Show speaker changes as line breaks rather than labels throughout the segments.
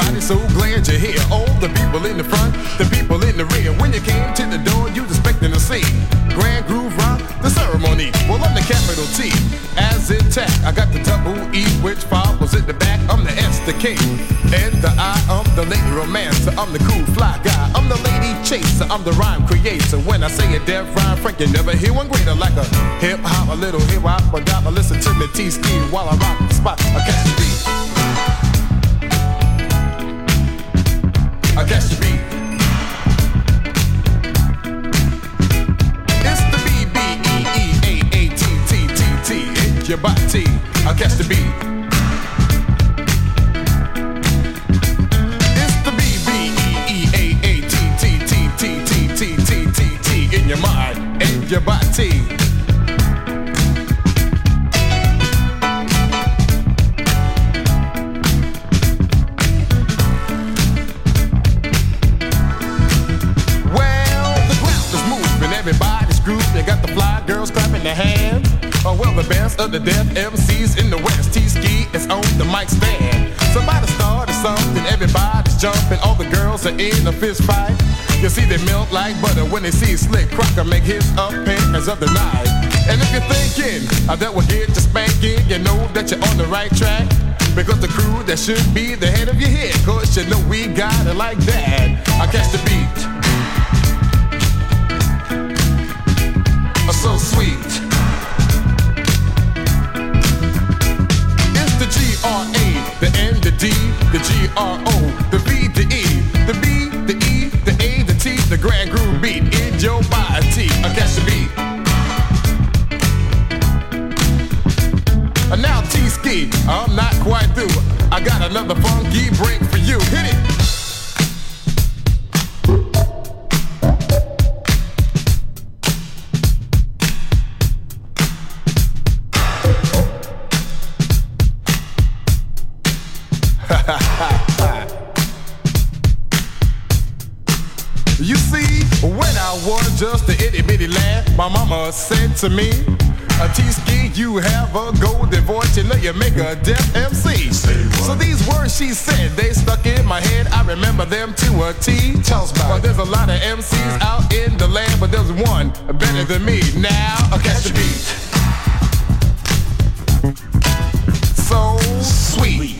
Everybody. So glad you're here. All the people in the front, the people in the rear. When you came to the door, you was expecting to see Grand Groove Rock, the ceremony. Well, I'm the capital T, as intact. I got the double E, which follows at the back. I'm the S, the K, and the I. I'm the lady romancer. I'm the cool fly guy. I'm the lady chaser. I'm the rhyme creator. When I say a deaf rhyme, Frank, you never hear one greater. Like a hip hop, a little hip hop, but got to listen to me T-ski while I rock the spot. I catch your body. Of the deaf MCs in the West. T-Ski is on the mic stand. Somebody started something, everybody's jumping. All the girls are in a fist fight. You see, they melt like butter when they see Slick Crocker make his appearance of the night. And if you're thinking uh, that will get you spanking, you know that you're on the right track. Because the crew that should be the head of your head, cause you know we got it like that. I catch the beat. G-R-O, the V, the E, the B, the E, the A, the T, the grand groove beat in your body. To me, a T-ski, you have a golden voice, you know you make a deaf MC. So these words she said, they stuck in my head, I remember them to a T.
Tell us about
Well, there's a lot of MCs out in the land, but there's one better than me. Now, I catch the beat. So sweet.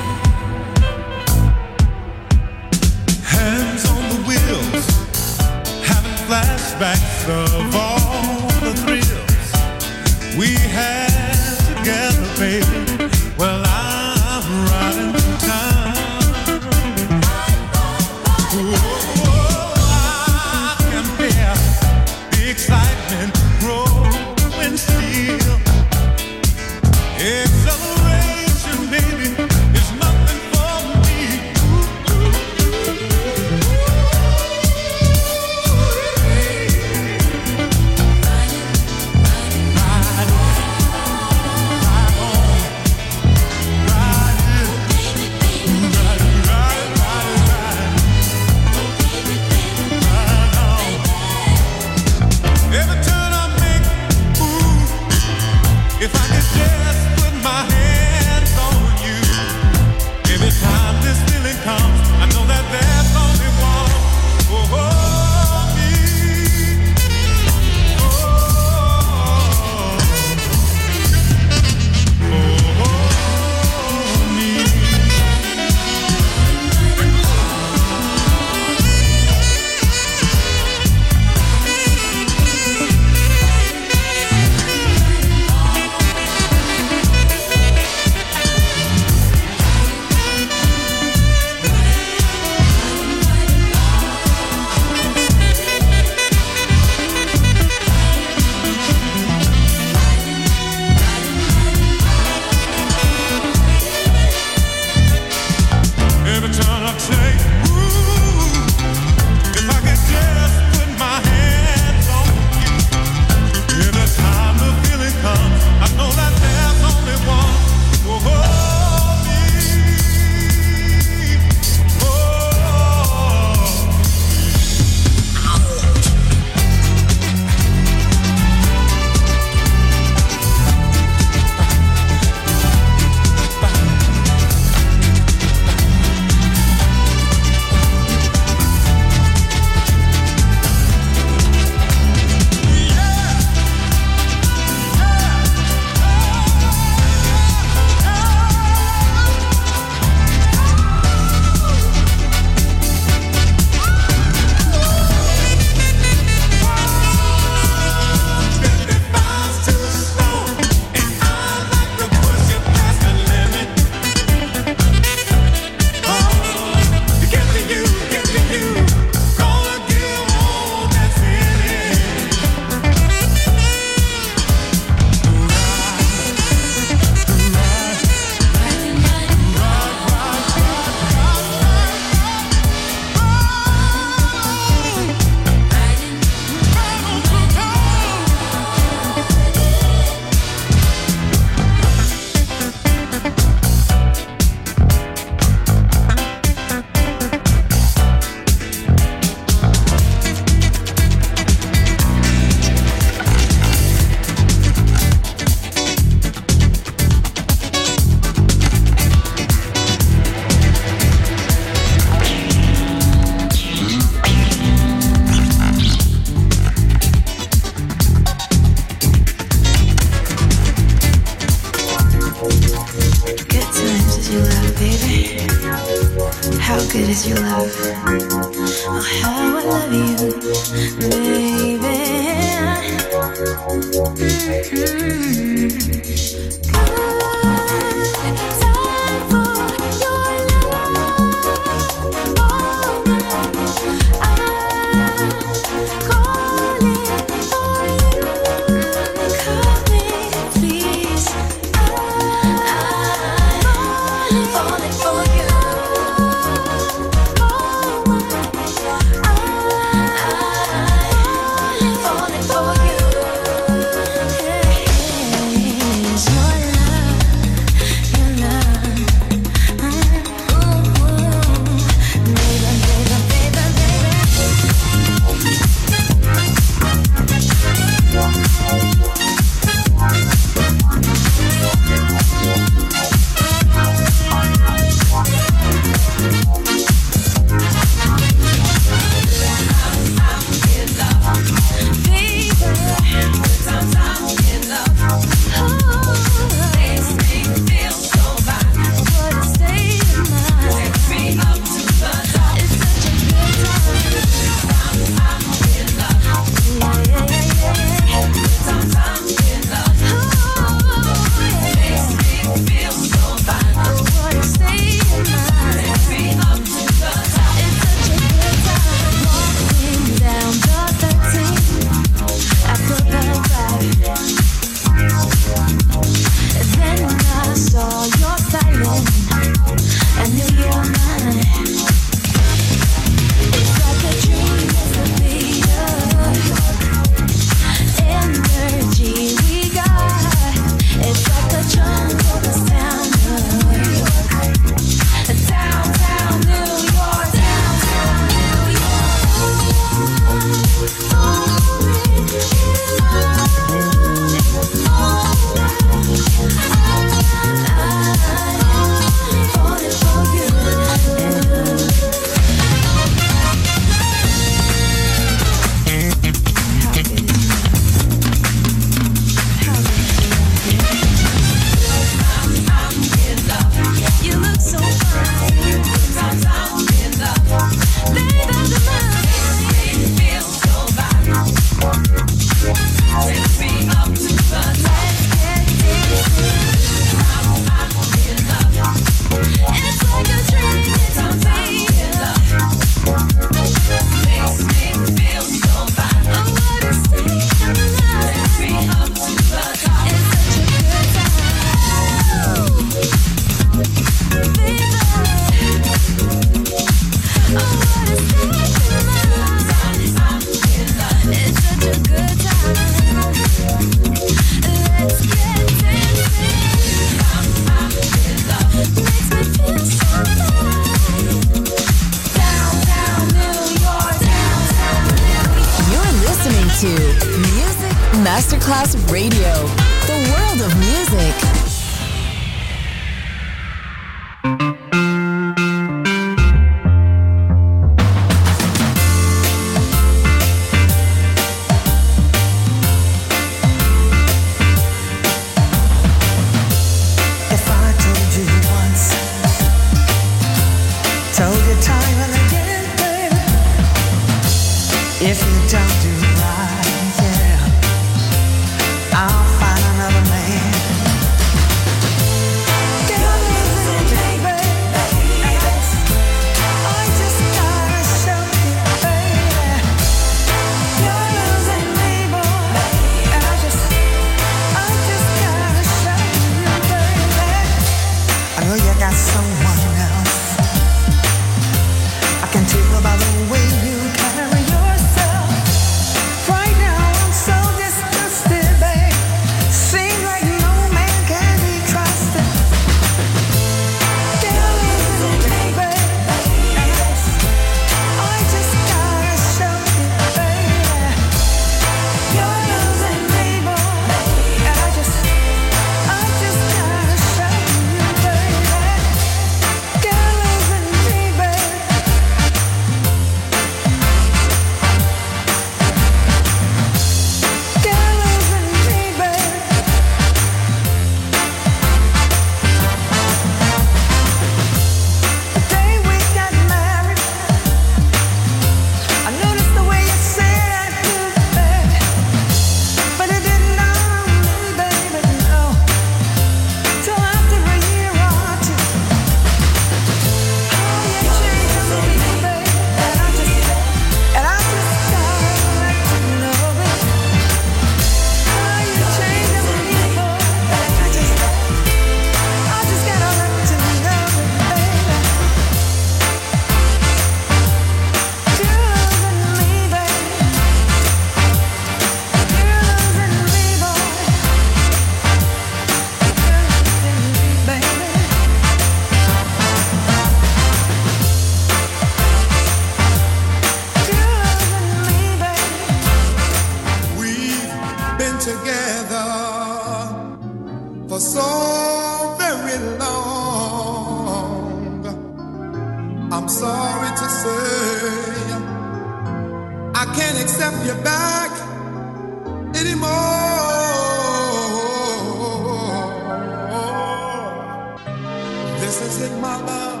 This isn't my love.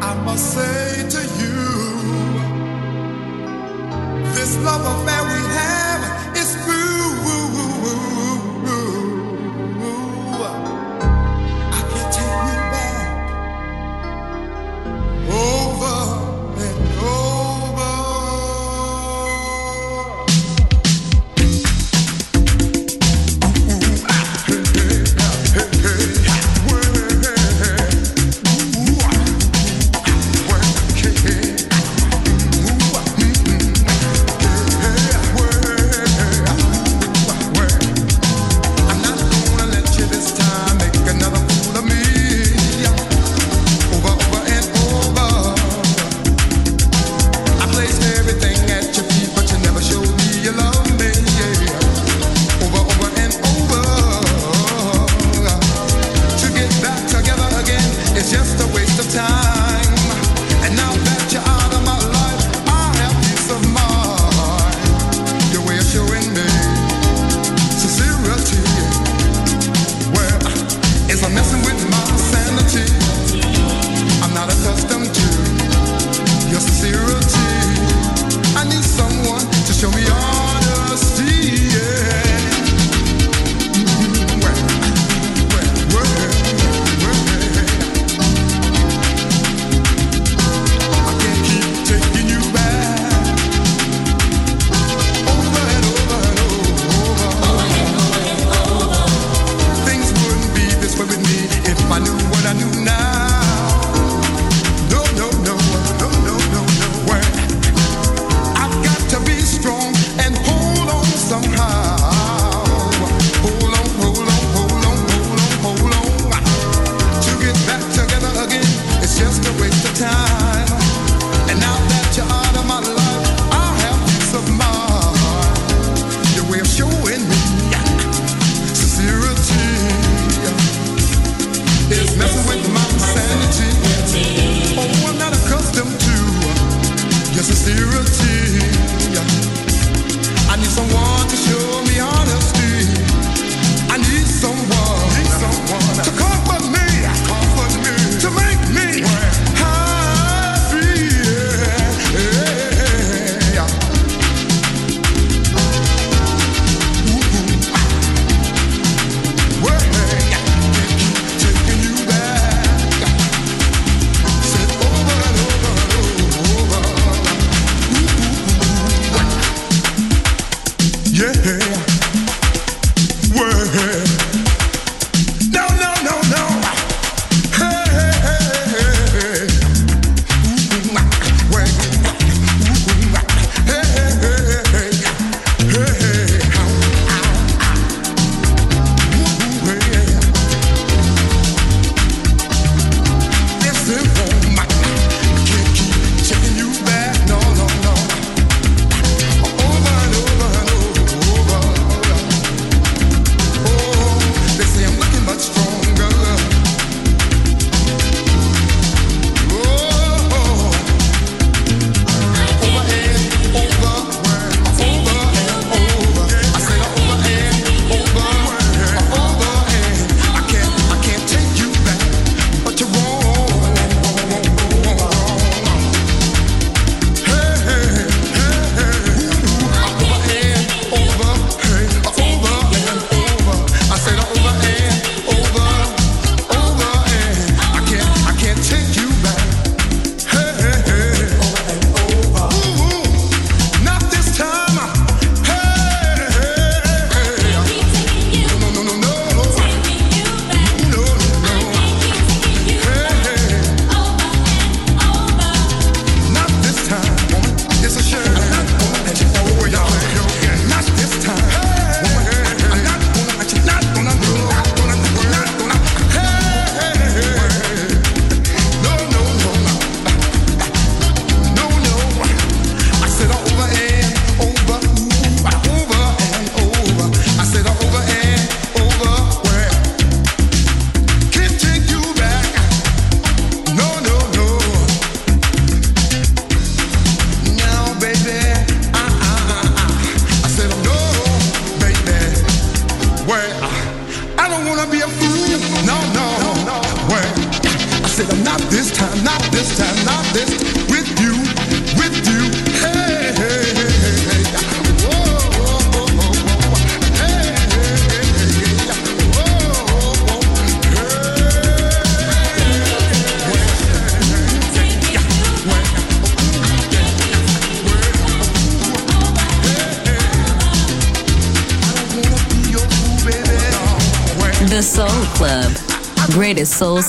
I must say to you, this love affair we have.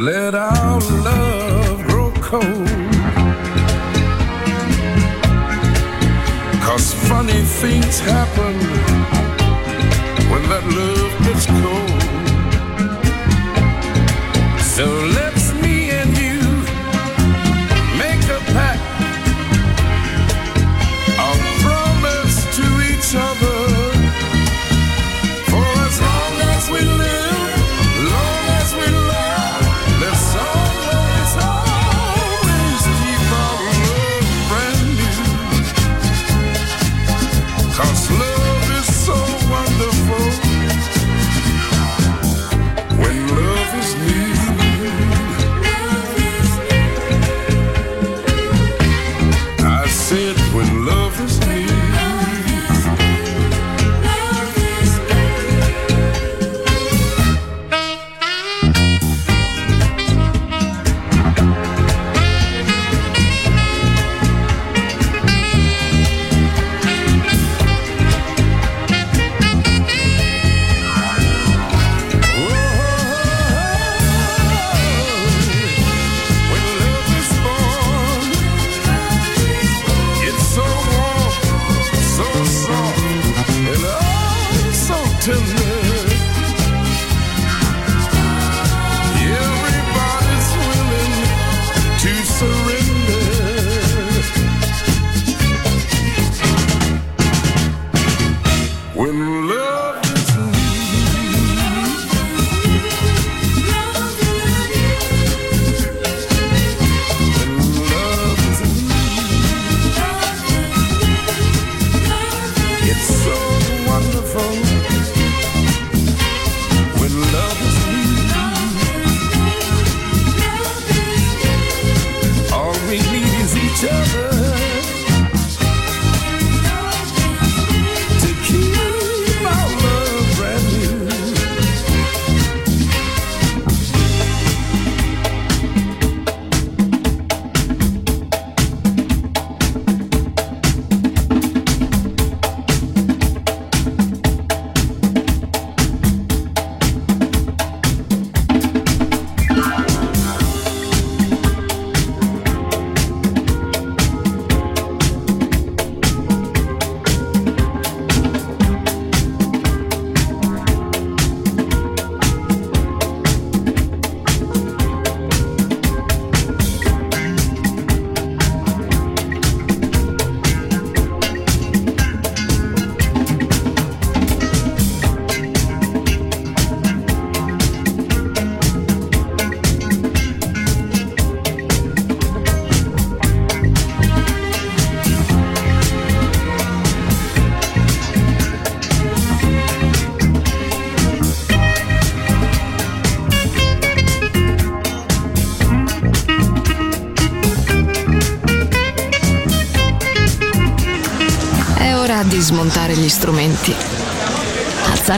Let our love grow cold. Cause
funny things happen